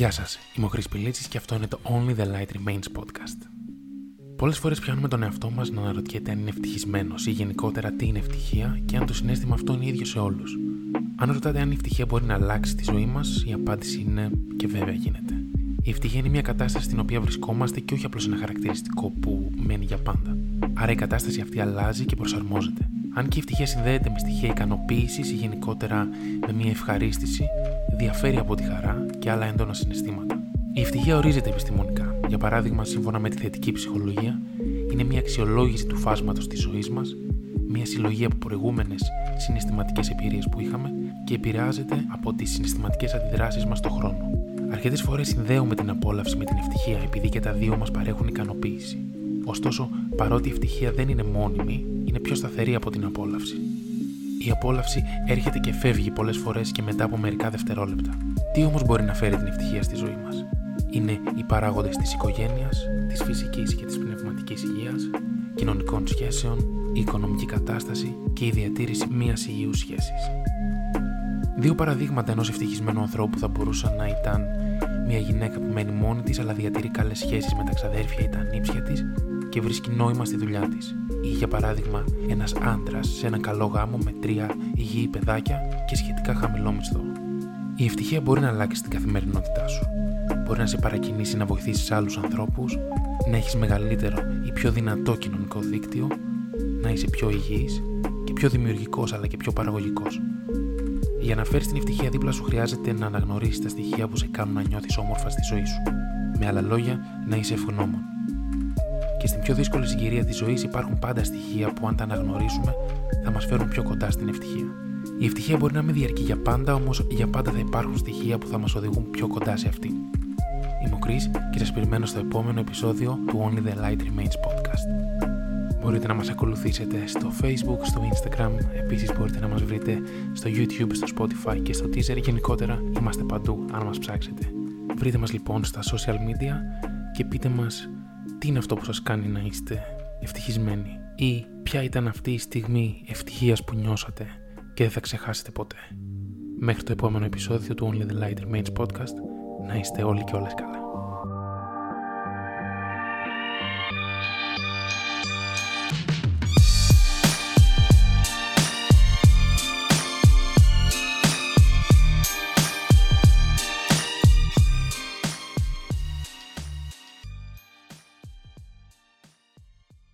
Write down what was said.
Γεια σας, είμαι ο Χρυσ Πηλίτσης και αυτό είναι το Only the Light Remains podcast. Πολλές φορές πιάνουμε τον εαυτό μας να αναρωτιέται αν είναι ευτυχισμένος ή γενικότερα τι είναι ευτυχία και αν το συνέστημα αυτό είναι ίδιο σε όλους. Αν ρωτάτε αν η ευτυχία μπορεί να αλλάξει τη ζωή μας, η απάντηση είναι και βέβαια γίνεται. Η ευτυχία είναι μια κατάσταση στην οποία βρισκόμαστε και όχι απλώς ένα χαρακτηριστικό που μένει για πάντα. Άρα η κατάσταση αυτή αλλάζει και προσαρμόζεται. Αν και η ευτυχία συνδέεται με στοιχεία ικανοποίησης ή γενικότερα με μια ευχαρίστηση, διαφέρει από τη χαρά και άλλα έντονα συναισθήματα. Η ευτυχία ορίζεται επιστημονικά. Για παράδειγμα, σύμφωνα με τη θετική ψυχολογία, είναι μια αξιολόγηση του φάσματος της ζωής μας, μια συλλογή από προηγούμενες συναισθηματικές εμπειρίες που είχαμε και επηρεάζεται από τις συναισθηματικές αντιδράσεις μας στον χρόνο. Αρκετές φορές συνδέουμε την απόλαυση με την ευτυχία επειδή και τα δύο μας παρέχουν ικανοποίηση. Ωστόσο, παρότι η ευτυχία δεν είναι μόνιμη, είναι πιο σταθερή από την απόλαυση. Η απόλαυση έρχεται και φεύγει πολλές φορές και μετά από μερικά δευτερόλεπτα. Τι όμως μπορεί να φέρει την ευτυχία στη ζωή μας, Είναι οι παράγοντες της οικογένειας, της φυσικής και της πνευματικής υγείας, κοινωνικών σχέσεων, η οικονομική κατάσταση και η διατήρηση μιας υγιούς σχέσης. Δύο παραδείγματα ενός ευτυχισμένου ανθρώπου θα μπορούσαν να ήταν μια γυναίκα που μένει μόνη της αλλά διατηρεί καλές σχέσεις με τα ξαδέρφια ή τα νύψια της και βρίσκει νόημα στη δουλειά της. Ή για παράδειγμα, ένας άντρας σε ένα καλό γάμο με τρία υγιή παιδάκια και σχετικά χαμηλό μισθό. Η ευτυχία μπορεί να αλλάξει την καθημερινότητά σου. Μπορεί να σε παρακινήσει να βοηθήσεις άλλους ανθρώπους, να έχεις μεγαλύτερο ή πιο δυνατό κοινωνικό δίκτυο, να είσαι πιο υγιής και πιο δημιουργικός αλλά και πιο παραγωγικός. Για να φέρεις την ευτυχία δίπλα σου, χρειάζεται να αναγνωρίσεις τα στοιχεία που σε κάνουν να νιώθεις όμορφα στη ζωή σου. Με άλλα λόγια, να είσαι ευγνώμων. Και στην πιο δύσκολη συγκυρία της ζωής υπάρχουν πάντα στοιχεία που, αν τα αναγνωρίσουμε, θα μας φέρουν πιο κοντά στην ευτυχία. Η ευτυχία μπορεί να μην διαρκεί για πάντα, όμως για πάντα θα υπάρχουν στοιχεία που θα μας οδηγούν πιο κοντά σε αυτή. Είμαι ο Chris και σας περιμένω στο επόμενο επεισόδιο του Only the Light Remains podcast. Μπορείτε να μας ακολουθήσετε στο facebook, στο instagram, επίσης μπορείτε να μας βρείτε στο youtube, στο spotify και στο teaser γενικότερα είμαστε παντού αν μας ψάξετε. Βρείτε μας λοιπόν στα social media και πείτε μας τι είναι αυτό που σας κάνει να είστε ευτυχισμένοι; Ή ποια ήταν αυτή η στιγμή ευτυχίας που νιώσατε και δεν θα ξεχάσετε ποτέ; Μέχρι το επόμενο επεισόδιο του Only the Light Remains podcast να είστε όλοι και όλες καλά.